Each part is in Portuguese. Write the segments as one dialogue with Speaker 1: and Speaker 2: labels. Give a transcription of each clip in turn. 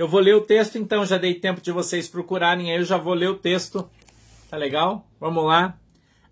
Speaker 1: Eu vou ler o texto, então já dei tempo de vocês procurarem, aí eu já vou ler o texto. Tá legal? Vamos lá.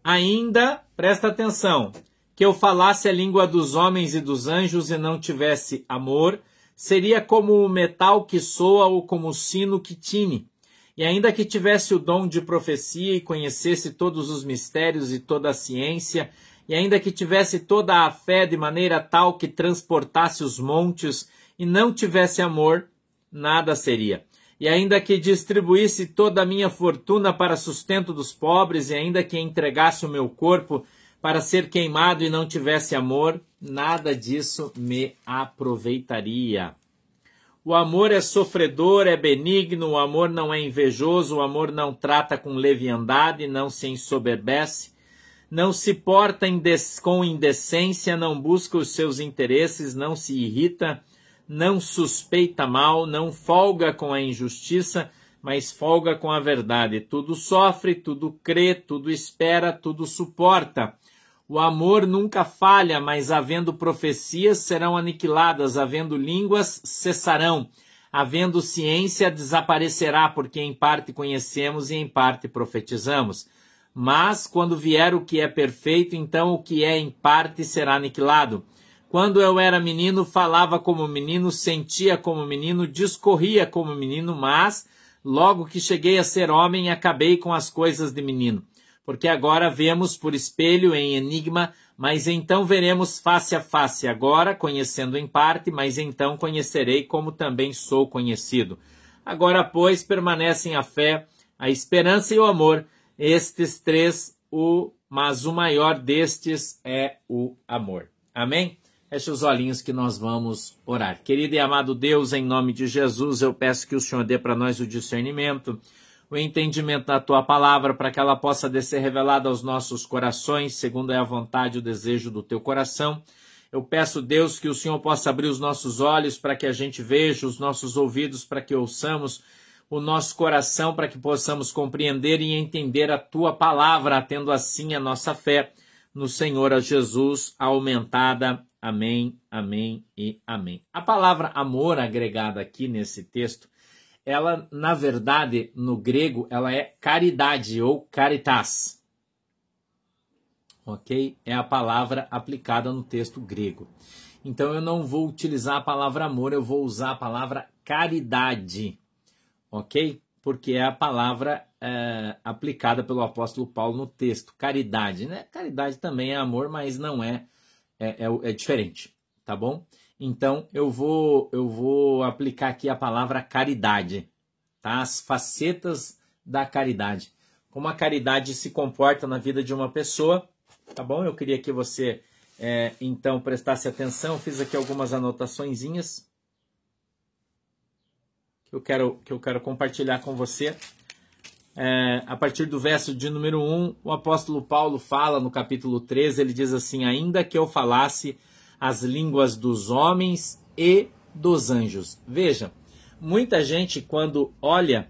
Speaker 1: Ainda, presta atenção, que eu falasse a língua dos homens e dos anjos e não tivesse amor, seria como o metal que soa ou como o sino que tine. E ainda que tivesse o dom de profecia e conhecesse todos os mistérios e toda a ciência, e ainda que tivesse toda a fé de maneira tal que transportasse os montes e não tivesse amor, nada seria. E ainda que distribuísse toda a minha fortuna para sustento dos pobres, e ainda que entregasse o meu corpo para ser queimado e não tivesse amor, nada disso me aproveitaria. O amor é sofredor, é benigno, o amor não é invejoso, o amor não trata com leviandade, não se ensoberbece, não se porta com indecência, não busca os seus interesses, não se irrita, não suspeita mal, não folga com a injustiça, mas folga com a verdade. Tudo sofre, tudo crê, tudo espera, tudo suporta. O amor nunca falha, mas havendo profecias serão aniquiladas, havendo línguas cessarão, havendo ciência desaparecerá, porque em parte conhecemos e em parte profetizamos. Mas quando vier o que é perfeito, então o que é em parte será aniquilado. Quando eu era menino, falava como menino, sentia como menino, discorria como menino, mas logo que cheguei a ser homem, acabei com as coisas de menino porque agora vemos por espelho em enigma, mas então veremos face a face. Agora, conhecendo em parte, mas então conhecerei como também sou conhecido. Agora, pois, permanecem a fé, a esperança e o amor, estes três, o, mas o maior destes é o amor. Amém? Feche os olhinhos que nós vamos orar. Querido e amado Deus, em nome de Jesus, eu peço que o Senhor dê para nós o discernimento o entendimento da tua palavra, para que ela possa ser revelada aos nossos corações, segundo é a vontade e o desejo do teu coração. Eu peço, Deus, que o Senhor possa abrir os nossos olhos para que a gente veja, os nossos ouvidos para que ouçamos, o nosso coração para que possamos compreender e entender a tua palavra, tendo assim a nossa fé no Senhor Jesus aumentada. Amém, amém e amém. A palavra amor agregada aqui nesse texto ela, na verdade, no grego, ela é caridade ou caritas. Ok? É a palavra aplicada no texto grego. Então eu não vou utilizar a palavra amor, eu vou usar a palavra caridade. Ok? Porque é a palavra é, aplicada pelo apóstolo Paulo no texto. Caridade, né? Caridade também é amor, mas não é, é, é, é diferente. Tá bom? Então eu vou eu vou aplicar aqui a palavra caridade, tá? As facetas da caridade. Como a caridade se comporta na vida de uma pessoa, tá bom? Eu queria que você é, então prestasse atenção. Fiz aqui algumas anotaçõezinhas que eu quero que eu quero compartilhar com você. É, a partir do verso de número 1, o apóstolo Paulo fala no capítulo 13, ele diz assim: Ainda que eu falasse as línguas dos homens e dos anjos. Veja, muita gente quando olha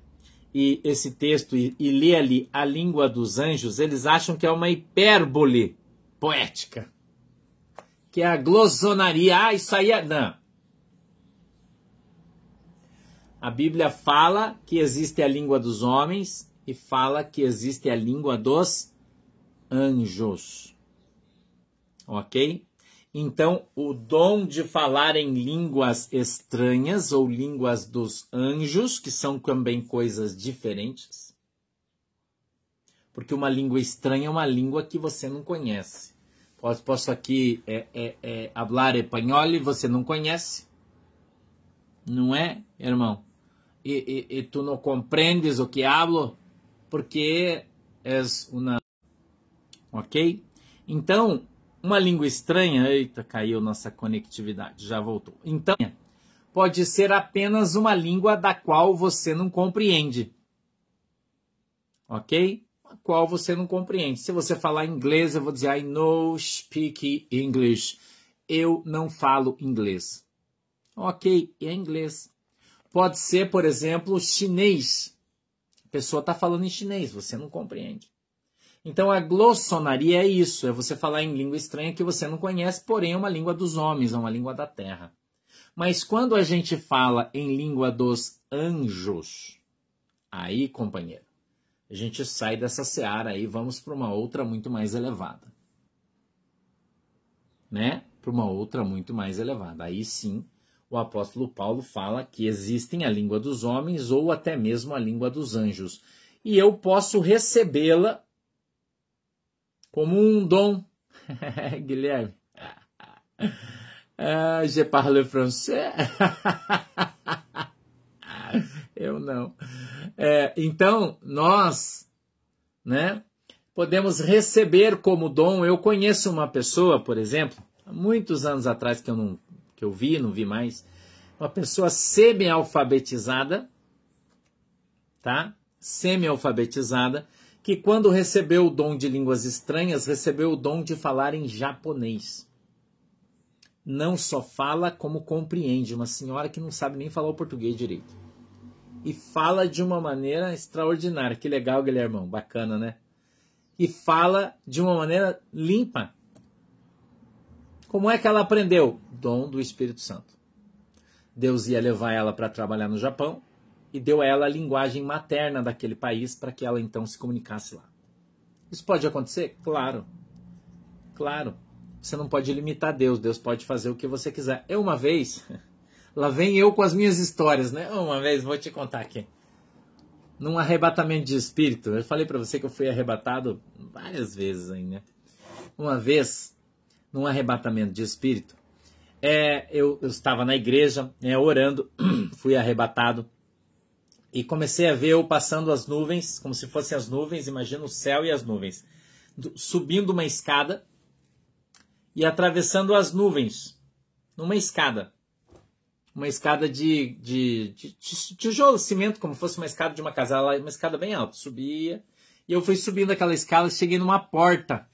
Speaker 1: e esse texto e, e lê ali a língua dos anjos, eles acham que é uma hipérbole poética. Que é a glossonaria. Ah, isso aí é. Não. A Bíblia fala que existe a língua dos homens e fala que existe a língua dos anjos. Ok? Então, o dom de falar em línguas estranhas ou línguas dos anjos, que são também coisas diferentes. Porque uma língua estranha é uma língua que você não conhece. Posso, posso aqui é, é, é, hablar espanhol e você não conhece. Não é, irmão? E, e, e tu não compreendes o que hablo porque és uma. Ok? Então, uma língua estranha, eita, caiu nossa conectividade, já voltou. Então, pode ser apenas uma língua da qual você não compreende. Ok? A qual você não compreende. Se você falar inglês, eu vou dizer I know speak English. Eu não falo inglês. Ok, é inglês. Pode ser, por exemplo, chinês. A pessoa está falando em chinês, você não compreende. Então a glossonaria é isso, é você falar em língua estranha que você não conhece, porém é uma língua dos homens, é uma língua da terra. Mas quando a gente fala em língua dos anjos, aí, companheiro, a gente sai dessa seara aí, vamos para uma outra muito mais elevada. Né? Para uma outra muito mais elevada. Aí sim, o apóstolo Paulo fala que existem a língua dos homens ou até mesmo a língua dos anjos. E eu posso recebê-la como um dom. Guilherme. Ah, je parle français. eu não. É, então, nós, né, podemos receber como dom. Eu conheço uma pessoa, por exemplo, há muitos anos atrás que eu não que eu vi, não vi mais, uma pessoa semi-alfabetizada, tá? Semi-alfabetizada, que quando recebeu o dom de línguas estranhas, recebeu o dom de falar em japonês. Não só fala, como compreende. Uma senhora que não sabe nem falar o português direito e fala de uma maneira extraordinária. Que legal, Guilhermão, bacana, né? E fala de uma maneira limpa. Como é que ela aprendeu? Dom do Espírito Santo. Deus ia levar ela para trabalhar no Japão e deu a ela a linguagem materna daquele país para que ela então se comunicasse lá. Isso pode acontecer? Claro. Claro. Você não pode limitar Deus, Deus pode fazer o que você quiser. Eu uma vez Lá vem eu com as minhas histórias, né? Uma vez, vou te contar aqui. Num arrebatamento de espírito, eu falei para você que eu fui arrebatado várias vezes aí, né? Uma vez, num arrebatamento de espírito, é, eu, eu estava na igreja, né, orando, fui arrebatado e comecei a ver eu passando as nuvens, como se fossem as nuvens, imagina o céu e as nuvens, subindo uma escada e atravessando as nuvens numa escada uma escada de, de, de, tijolo, cimento, como fosse uma escada de uma casa, uma escada bem alta. Subia, e eu fui subindo aquela escada, cheguei numa porta,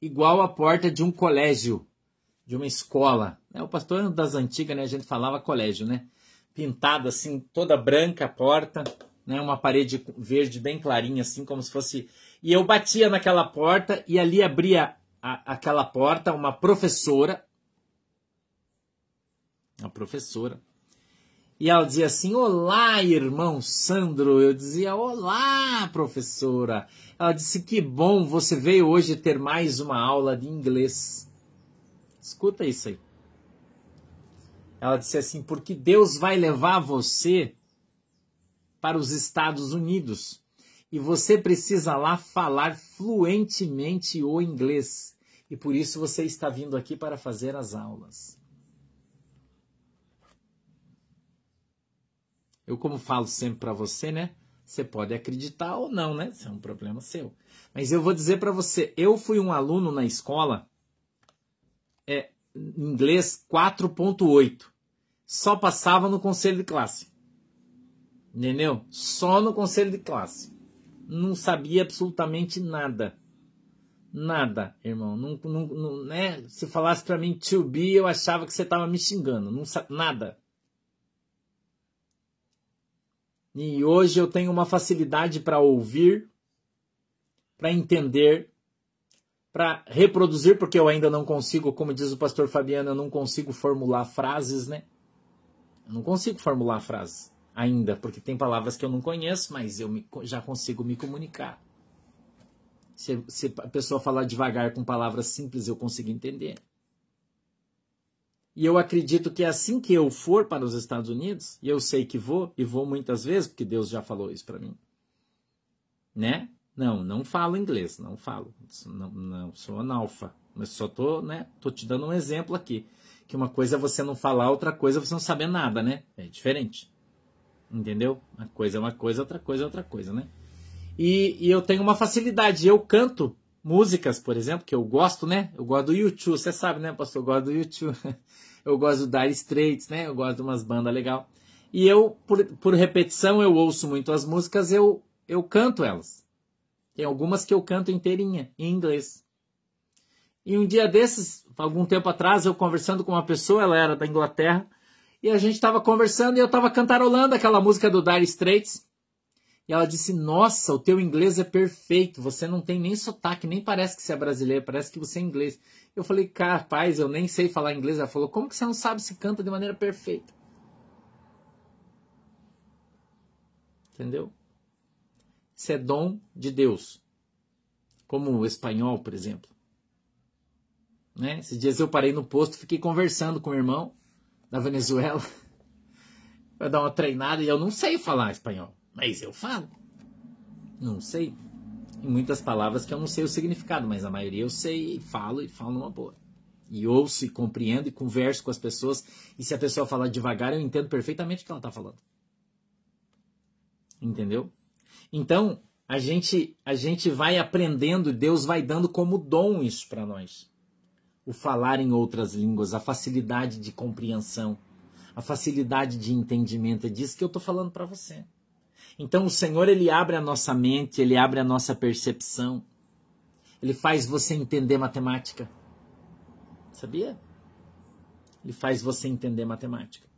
Speaker 1: igual a porta de um colégio, de uma escola. É, o pastor das antigas, né, a gente falava colégio, né? Pintada assim, toda branca a porta, né, uma parede verde bem clarinha, assim, como se fosse. E eu batia naquela porta e ali abria a, aquela porta uma professora, a professora. E ela dizia assim: Olá, irmão Sandro. Eu dizia: Olá, professora. Ela disse: Que bom, você veio hoje ter mais uma aula de inglês. Escuta isso aí. Ela disse assim: Porque Deus vai levar você para os Estados Unidos e você precisa lá falar fluentemente o inglês. E por isso você está vindo aqui para fazer as aulas. Eu, como falo sempre para você, né? Você pode acreditar ou não, né? Isso é um problema seu. Mas eu vou dizer para você, eu fui um aluno na escola, é, inglês 4.8. Só passava no conselho de classe. Entendeu? Só no conselho de classe. Não sabia absolutamente nada. Nada, irmão. Não, não, não né? Se falasse para mim to be, eu achava que você estava me xingando. Não, nada. E hoje eu tenho uma facilidade para ouvir, para entender, para reproduzir, porque eu ainda não consigo, como diz o pastor Fabiano, eu não consigo formular frases, né? Eu não consigo formular frases ainda, porque tem palavras que eu não conheço, mas eu me, já consigo me comunicar. Se, se a pessoa falar devagar com palavras simples, eu consigo entender. E eu acredito que assim que eu for para os Estados Unidos, e eu sei que vou, e vou muitas vezes, porque Deus já falou isso para mim, né? Não, não falo inglês, não falo. Não, não sou analfa. Mas só tô, né? Tô te dando um exemplo aqui. Que uma coisa é você não falar, outra coisa é você não saber nada, né? É diferente. Entendeu? Uma coisa é uma coisa, outra coisa é outra coisa, né? E, e eu tenho uma facilidade. Eu canto músicas, por exemplo, que eu gosto, né? Eu gosto do YouTube, você sabe, né, pastor? Eu gosto do YouTube. eu gosto do Dire Straits, né? Eu gosto de umas bandas legal. E eu, por, por repetição, eu ouço muito as músicas, eu, eu canto elas. Tem algumas que eu canto inteirinha, em inglês. E um dia desses, algum tempo atrás, eu conversando com uma pessoa, ela era da Inglaterra, e a gente estava conversando e eu estava cantarolando aquela música do Dire Straits. E ela disse: Nossa, o teu inglês é perfeito, você não tem nem sotaque, nem parece que você é brasileiro, parece que você é inglês. Eu falei, capaz, eu nem sei falar inglês. Ela falou, como que você não sabe se canta de maneira perfeita? Entendeu? Isso é dom de Deus. Como o espanhol, por exemplo. Né? Esses dias eu parei no posto, fiquei conversando com o irmão da Venezuela para dar uma treinada e eu não sei falar espanhol, mas eu falo. Não sei. Em muitas palavras que eu não sei o significado, mas a maioria eu sei e falo e falo numa boa. E ouço e compreendo e converso com as pessoas. E se a pessoa falar devagar, eu entendo perfeitamente o que ela está falando. Entendeu? Então, a gente, a gente vai aprendendo, Deus vai dando como dom isso para nós o falar em outras línguas, a facilidade de compreensão, a facilidade de entendimento. É disso que eu estou falando para você. Então o Senhor ele abre a nossa mente, ele abre a nossa percepção, ele faz você entender matemática. Sabia? Ele faz você entender matemática.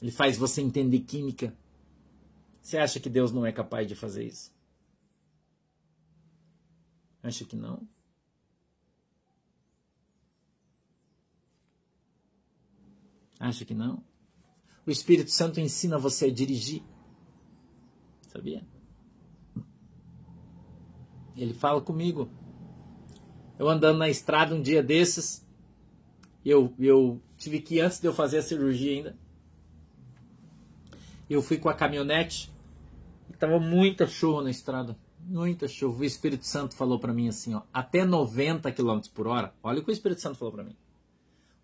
Speaker 1: Ele faz você entender química. Você acha que Deus não é capaz de fazer isso? Acha que não? Acha que não? O Espírito Santo ensina você a dirigir. Sabia? Ele fala comigo. Eu andando na estrada um dia desses, eu, eu tive que ir antes de eu fazer a cirurgia ainda. Eu fui com a caminhonete e tava muita chuva na estrada. Muita chuva. O Espírito Santo falou para mim assim, ó, até 90 km por hora. Olha o que o Espírito Santo falou para mim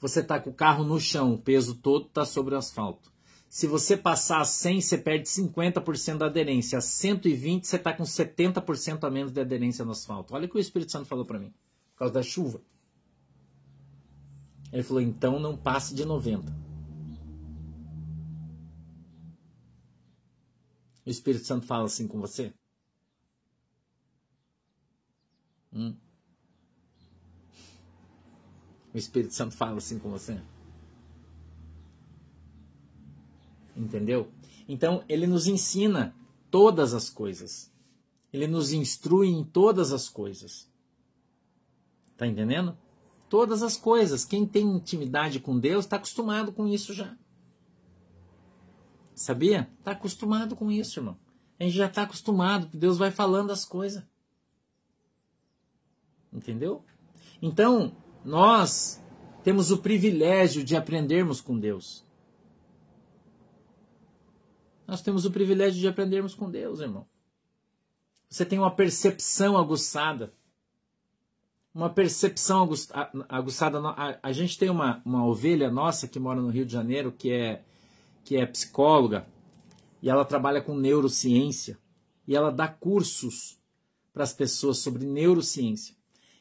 Speaker 1: você está com o carro no chão, o peso todo está sobre o asfalto. Se você passar a 100, você perde 50% da aderência. A 120, você está com 70% a menos de aderência no asfalto. Olha o que o Espírito Santo falou para mim, por causa da chuva. Ele falou: então não passe de 90. O Espírito Santo fala assim com você? Hum. O Espírito Santo fala assim com você? Entendeu? Então, ele nos ensina todas as coisas. Ele nos instrui em todas as coisas. Tá entendendo? Todas as coisas. Quem tem intimidade com Deus está acostumado com isso já. Sabia? Está acostumado com isso, irmão. A gente já está acostumado, Deus vai falando as coisas. Entendeu? Então, nós temos o privilégio de aprendermos com Deus. Nós temos o privilégio de aprendermos com Deus, irmão. Você tem uma percepção aguçada. Uma percepção aguçada. A, gente tem uma, uma ovelha nossa que mora no Rio de Janeiro, que é, que é psicóloga, e ela trabalha com neurociência. E ela dá cursos para as pessoas sobre neurociência.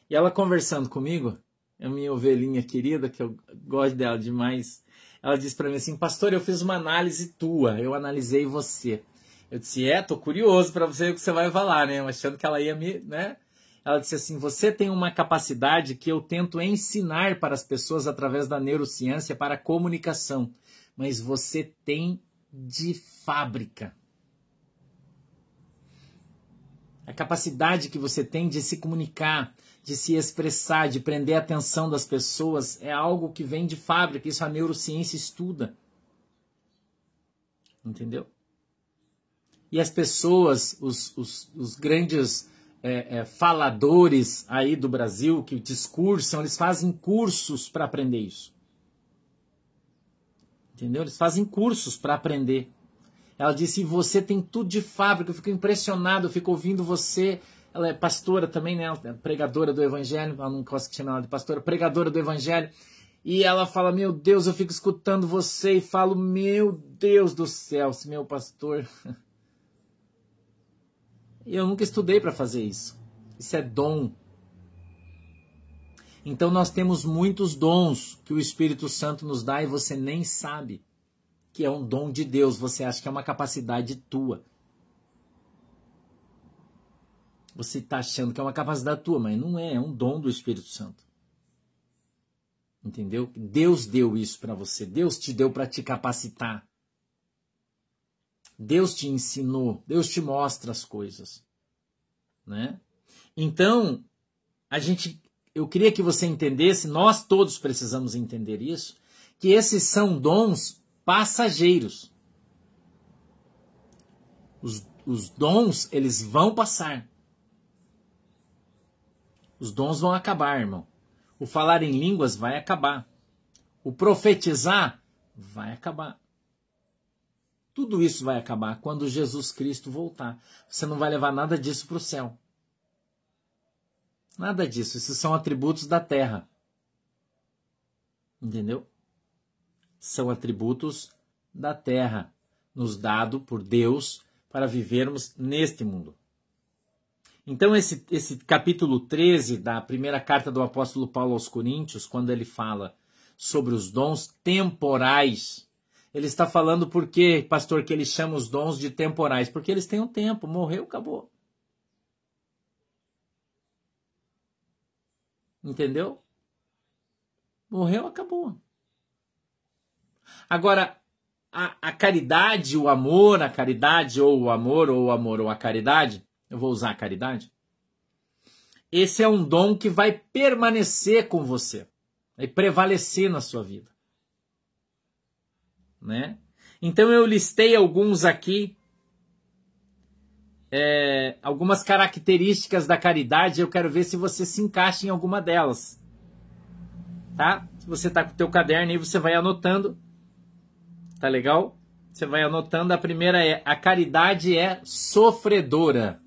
Speaker 1: E ela conversando comigo, a minha ovelhinha querida, que eu gosto dela demais, ela disse para mim assim: Pastor, eu fiz uma análise tua, eu analisei você. Eu disse: É, tô curioso para você o que você vai falar, né? Achando que ela ia me. né? Ela disse assim: Você tem uma capacidade que eu tento ensinar para as pessoas através da neurociência para a comunicação, mas você tem de fábrica. A capacidade que você tem de se comunicar, de se expressar, de prender a atenção das pessoas, é algo que vem de fábrica, isso a neurociência estuda. Entendeu? E as pessoas, os, os, os grandes é, é, faladores aí do Brasil que discursam, eles fazem cursos para aprender isso. Entendeu? Eles fazem cursos para aprender. Ela disse: você tem tudo de fábrica. Eu fico impressionado, eu fico ouvindo você ela é pastora também, né? É pregadora do evangelho. Ela não gosta que chame ela de pastora, pregadora do evangelho. E ela fala: Meu Deus, eu fico escutando você e falo: Meu Deus do céu, meu pastor. Eu nunca estudei para fazer isso. Isso é dom. Então nós temos muitos dons que o Espírito Santo nos dá e você nem sabe que é um dom de Deus. Você acha que é uma capacidade tua. Você está achando que é uma capacidade tua, mas não é, é um dom do Espírito Santo. Entendeu? Deus deu isso para você, Deus te deu para te capacitar. Deus te ensinou, Deus te mostra as coisas, né? Então, a gente eu queria que você entendesse, nós todos precisamos entender isso, que esses são dons passageiros. Os, os dons, eles vão passar. Os dons vão acabar, irmão. O falar em línguas vai acabar. O profetizar vai acabar. Tudo isso vai acabar quando Jesus Cristo voltar. Você não vai levar nada disso para o céu. Nada disso. Esses são atributos da terra. Entendeu? São atributos da terra, nos dado por Deus para vivermos neste mundo. Então, esse, esse capítulo 13 da primeira carta do apóstolo Paulo aos Coríntios, quando ele fala sobre os dons temporais, ele está falando por quê, pastor, que ele chama os dons de temporais? Porque eles têm um tempo, morreu, acabou. Entendeu? Morreu, acabou. Agora, a, a caridade, o amor, a caridade, ou o amor, ou o amor, ou a caridade, eu vou usar a caridade. Esse é um dom que vai permanecer com você, vai prevalecer na sua vida né? Então eu listei alguns aqui, é, algumas características da caridade. Eu quero ver se você se encaixa em alguma delas, tá? Se você tá com o teu caderno aí, você vai anotando, tá legal? Você vai anotando. A primeira é a caridade é sofredora.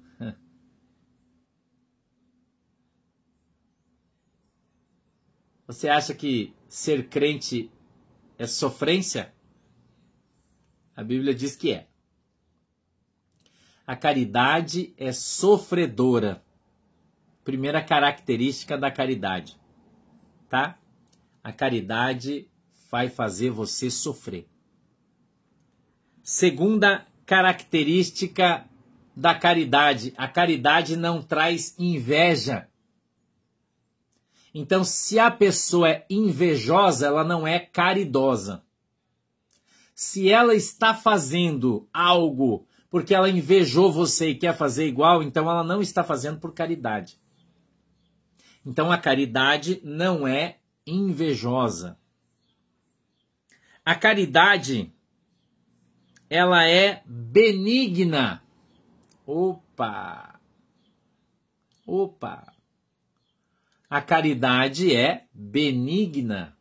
Speaker 1: Você acha que ser crente é sofrência? A Bíblia diz que é. A caridade é sofredora. Primeira característica da caridade, tá? A caridade vai fazer você sofrer. Segunda característica da caridade, a caridade não traz inveja. Então, se a pessoa é invejosa, ela não é caridosa se ela está fazendo algo porque ela invejou você e quer fazer igual, então ela não está fazendo por caridade. Então a caridade não é invejosa. A caridade ela é benigna. Opa! Opa! A caridade é benigna.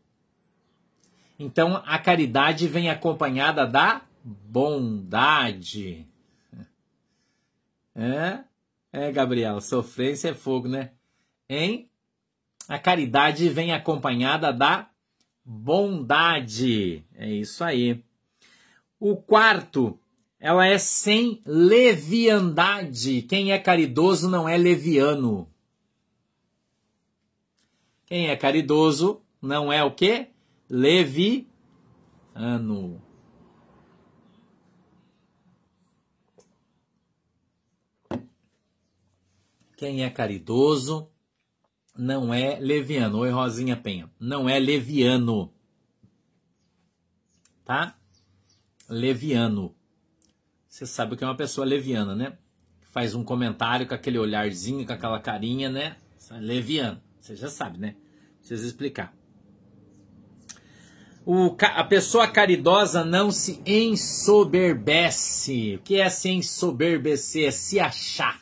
Speaker 1: Então a caridade vem acompanhada da bondade. É, é Gabriel, sofrência é fogo, né? Hein? A caridade vem acompanhada da bondade. É isso aí. O quarto, ela é sem leviandade. Quem é caridoso não é leviano. Quem é caridoso não é o quê? leviano. Quem é caridoso não é leviano. Oi, Rosinha Penha. Não é leviano. Tá? Leviano. Você sabe o que é uma pessoa leviana, né? Faz um comentário com aquele olharzinho, com aquela carinha, né? Leviano. Você já sabe, né? Precisa explicar. O, a pessoa caridosa não se ensoberbece. O que é se ensoberbecer? É se achar.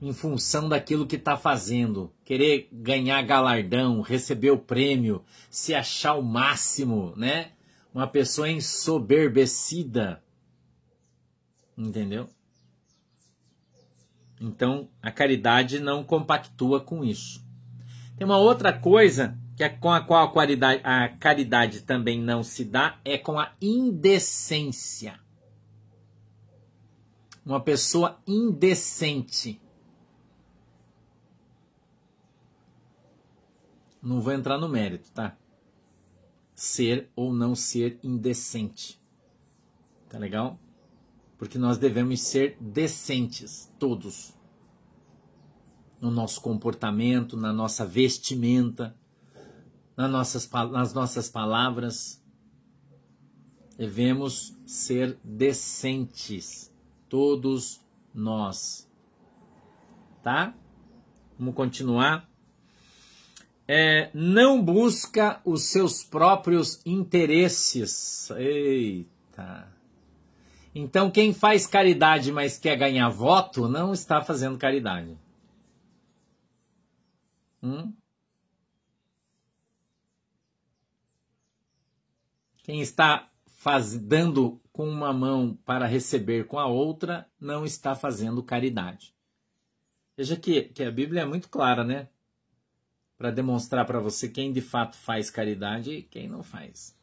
Speaker 1: Em função daquilo que está fazendo. Querer ganhar galardão, receber o prêmio, se achar o máximo, né? Uma pessoa ensoberbecida. Entendeu? Então, a caridade não compactua com isso. Tem uma outra coisa que é com a qual a caridade, a caridade também não se dá é com a indecência. Uma pessoa indecente. Não vou entrar no mérito, tá? Ser ou não ser indecente. Tá legal? Porque nós devemos ser decentes, todos. No nosso comportamento, na nossa vestimenta nas nossas, nas nossas palavras. Devemos ser decentes, todos nós. Tá? Vamos continuar. É, não busca os seus próprios interesses. Eita. Então, quem faz caridade, mas quer ganhar voto, não está fazendo caridade. Hum? Quem está faz, dando com uma mão para receber com a outra, não está fazendo caridade. Veja que, que a Bíblia é muito clara, né? Para demonstrar para você quem de fato faz caridade e quem não faz.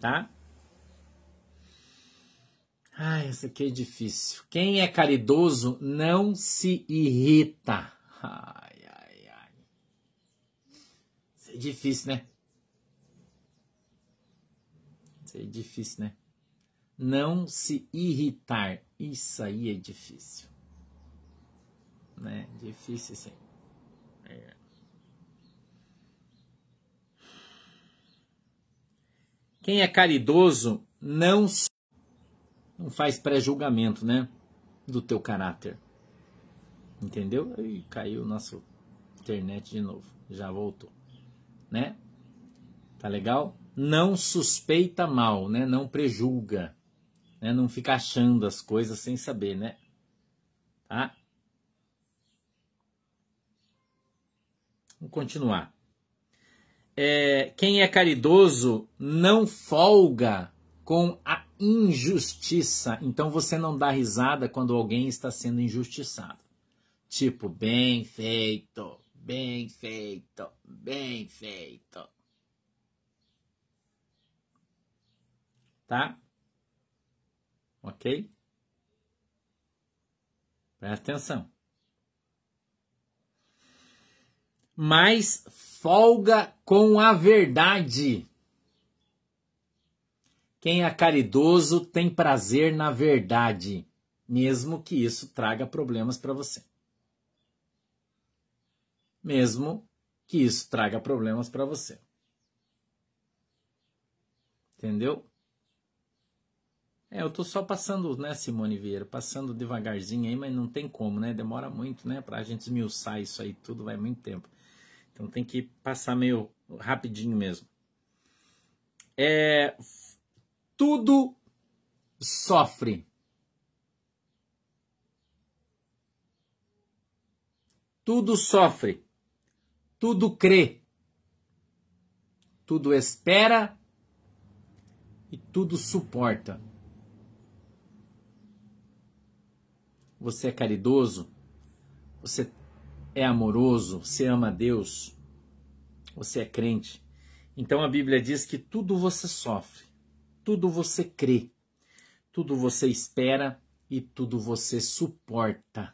Speaker 1: Tá? Ah, isso aqui é difícil. Quem é caridoso não se irrita. Ai, ai, ai. Isso é difícil, né? Isso é difícil, né? Não se irritar. Isso aí é difícil né? Difícil sim. É. Quem é caridoso não não faz pré-julgamento, né? Do teu caráter. Entendeu? Aí caiu o nosso internet de novo. Já voltou. Né? Tá legal? Não suspeita mal, né? Não prejulga. Né? Não fica achando as coisas sem saber, né? Tá? Vamos continuar. É, quem é caridoso não folga com a injustiça. Então você não dá risada quando alguém está sendo injustiçado. Tipo, bem feito, bem feito, bem feito. Tá? Ok? Presta atenção. mas folga com a verdade. Quem é caridoso tem prazer na verdade, mesmo que isso traga problemas para você. Mesmo que isso traga problemas para você. Entendeu? É, eu tô só passando, né, Simone Vieira, passando devagarzinho aí, mas não tem como, né? Demora muito, né, pra gente esmiuçar isso aí tudo, vai muito tempo. Então tem que passar meio rapidinho mesmo. É, tudo sofre. Tudo sofre. Tudo crê. Tudo espera e tudo suporta. Você é caridoso? Você é amoroso, você ama Deus, você é crente. Então a Bíblia diz que tudo você sofre, tudo você crê, tudo você espera e tudo você suporta.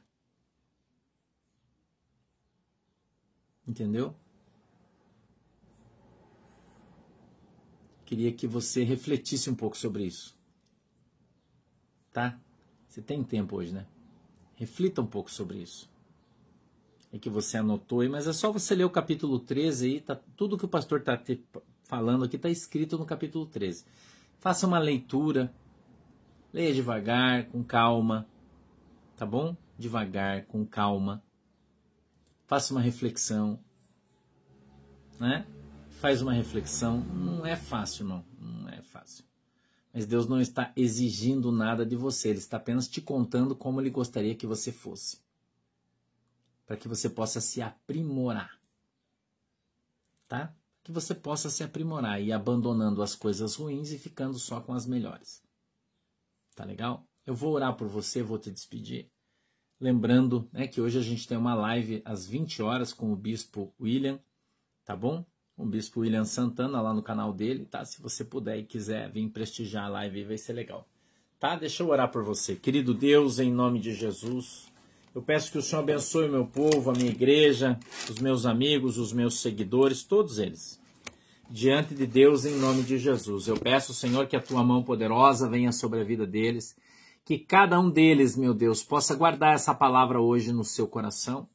Speaker 1: Entendeu? Queria que você refletisse um pouco sobre isso. Tá? Você tem tempo hoje, né? Reflita um pouco sobre isso é que você anotou aí, mas é só você ler o capítulo 13 aí, tá, tudo que o pastor está falando aqui está escrito no capítulo 13. Faça uma leitura, leia devagar, com calma, tá bom? Devagar, com calma. Faça uma reflexão, né? Faz uma reflexão. Não é fácil, não. Não é fácil. Mas Deus não está exigindo nada de você, Ele está apenas te contando como Ele gostaria que você fosse para que você possa se aprimorar. Tá? Que você possa se aprimorar e abandonando as coisas ruins e ficando só com as melhores. Tá legal? Eu vou orar por você, vou te despedir. Lembrando né, que hoje a gente tem uma live às 20 horas com o Bispo William, tá bom? O Bispo William Santana lá no canal dele, tá? Se você puder e quiser vir prestigiar a live, vai ser legal. Tá? Deixa eu orar por você. Querido Deus, em nome de Jesus, eu peço que o Senhor abençoe o meu povo, a minha igreja, os meus amigos, os meus seguidores, todos eles. Diante de Deus, em nome de Jesus. Eu peço, Senhor, que a tua mão poderosa venha sobre a vida deles. Que cada um deles, meu Deus, possa guardar essa palavra hoje no seu coração.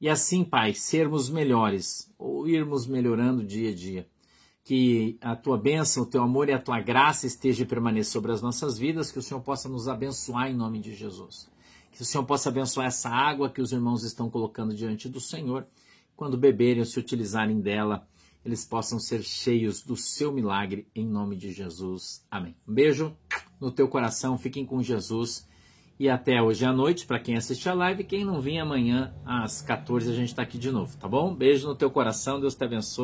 Speaker 1: E assim, Pai, sermos melhores, ou irmos melhorando dia a dia. Que a tua bênção, o teu amor e a tua graça esteja e permaneça sobre as nossas vidas, que o Senhor possa nos abençoar em nome de Jesus Que o Senhor possa abençoar essa água que os irmãos estão colocando diante do Senhor. Quando beberem ou se utilizarem dela, eles possam ser cheios do seu milagre, em nome de Jesus. Amém. Um beijo no teu coração, fiquem com Jesus. E até hoje à noite, para quem assiste a live, quem não vir amanhã às 14 a gente está aqui de novo, tá bom? Beijo no teu coração, Deus te abençoe.